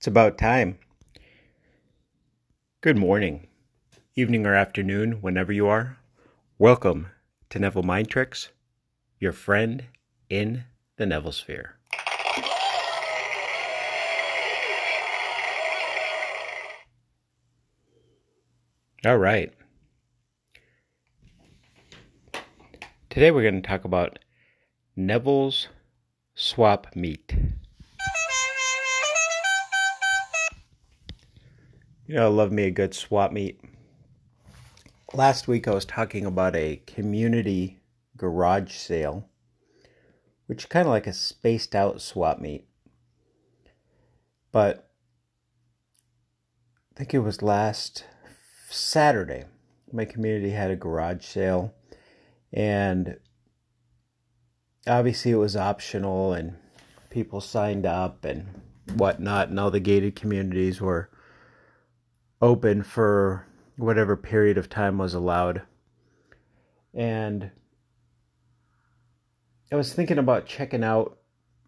It's about time. Good morning, evening, or afternoon, whenever you are. Welcome to Neville Mind Tricks, your friend in the Neville Sphere. All right. Today we're going to talk about Neville's Swap Meet. You know, I love me a good swap meet. Last week I was talking about a community garage sale, which is kind of like a spaced out swap meet. But I think it was last Saturday. My community had a garage sale, and obviously it was optional, and people signed up and whatnot, and all the gated communities were open for whatever period of time was allowed. And I was thinking about checking out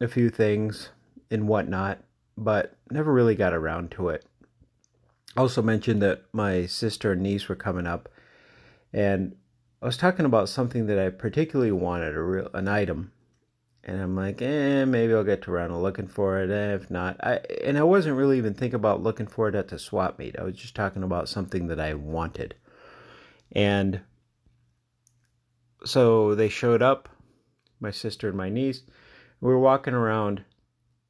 a few things and whatnot, but never really got around to it. Also mentioned that my sister and niece were coming up, and I was talking about something that I particularly wanted, a real an item and I'm like, eh, maybe I'll get to around to looking for it. Eh, if not, I and I wasn't really even thinking about looking for it at the swap meet. I was just talking about something that I wanted, and so they showed up, my sister and my niece. We were walking around,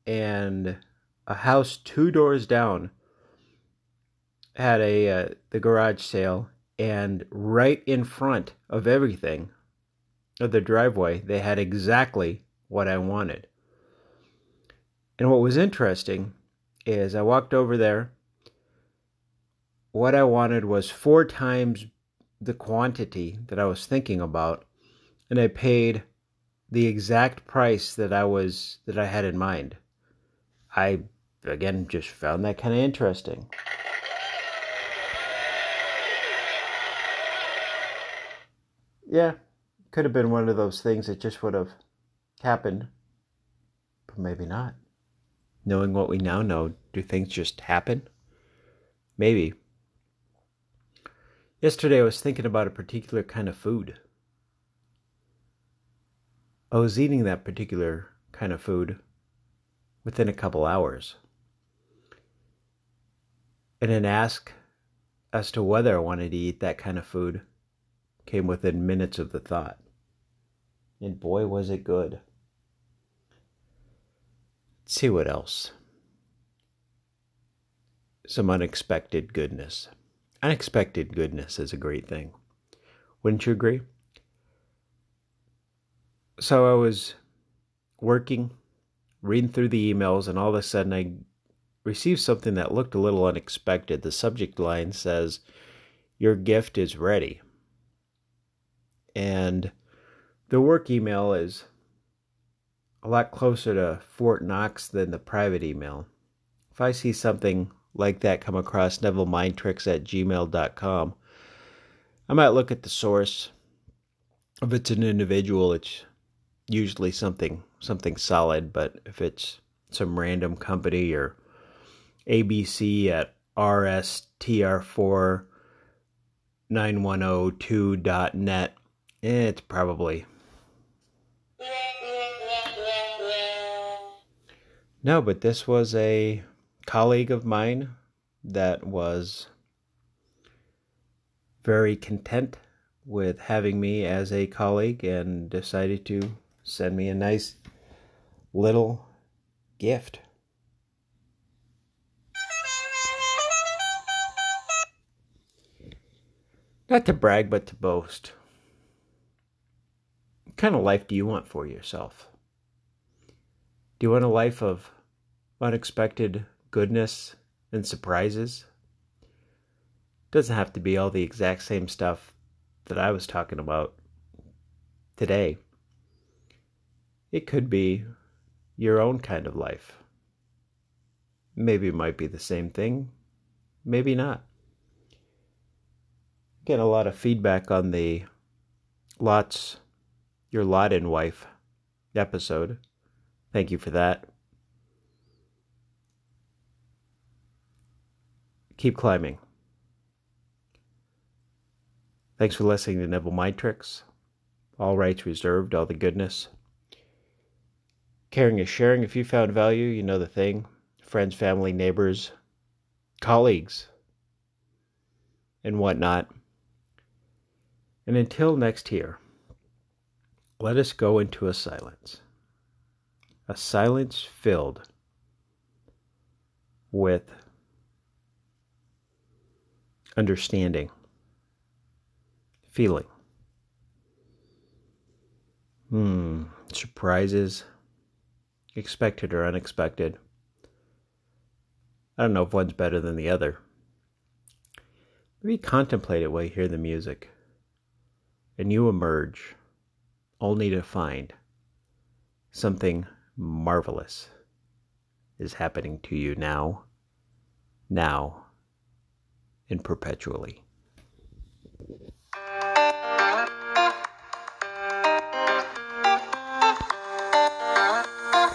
and a house two doors down had a uh, the garage sale, and right in front of everything of the driveway, they had exactly what I wanted. And what was interesting is I walked over there. What I wanted was four times the quantity that I was thinking about, and I paid the exact price that I was that I had in mind. I again just found that kind of interesting. Yeah, could have been one of those things that just would have happened, but maybe not. Knowing what we now know, do things just happen? Maybe. Yesterday I was thinking about a particular kind of food. I was eating that particular kind of food within a couple hours. And an ask as to whether I wanted to eat that kind of food came within minutes of the thought. And boy, was it good. Let's see what else. Some unexpected goodness. Unexpected goodness is a great thing. Wouldn't you agree? So I was working, reading through the emails, and all of a sudden I received something that looked a little unexpected. The subject line says, Your gift is ready. And the work email is a lot closer to Fort Knox than the private email. If I see something like that come across NevilleMindTricks at gmail.com, I might look at the source. If it's an individual, it's usually something something solid, but if it's some random company or ABC at rstr4 9102.net, eh, it's probably No, but this was a colleague of mine that was very content with having me as a colleague and decided to send me a nice little gift. Not to brag, but to boast. What kind of life do you want for yourself? Do you want a life of unexpected goodness and surprises? Doesn't have to be all the exact same stuff that I was talking about today. It could be your own kind of life. Maybe it might be the same thing, maybe not. Get a lot of feedback on the Lots Your Lot in Wife episode. Thank you for that. Keep climbing. Thanks for listening to Neville Mind Tricks. All rights reserved, all the goodness. Caring is sharing. If you found value, you know the thing. Friends, family, neighbors, colleagues, and whatnot. And until next year, let us go into a silence. A silence filled with understanding, feeling, hmm, surprises, expected or unexpected. I don't know if one's better than the other. Maybe contemplate it while you hear the music, and you emerge only to find. Something marvelous is happening to you now, now, and perpetually.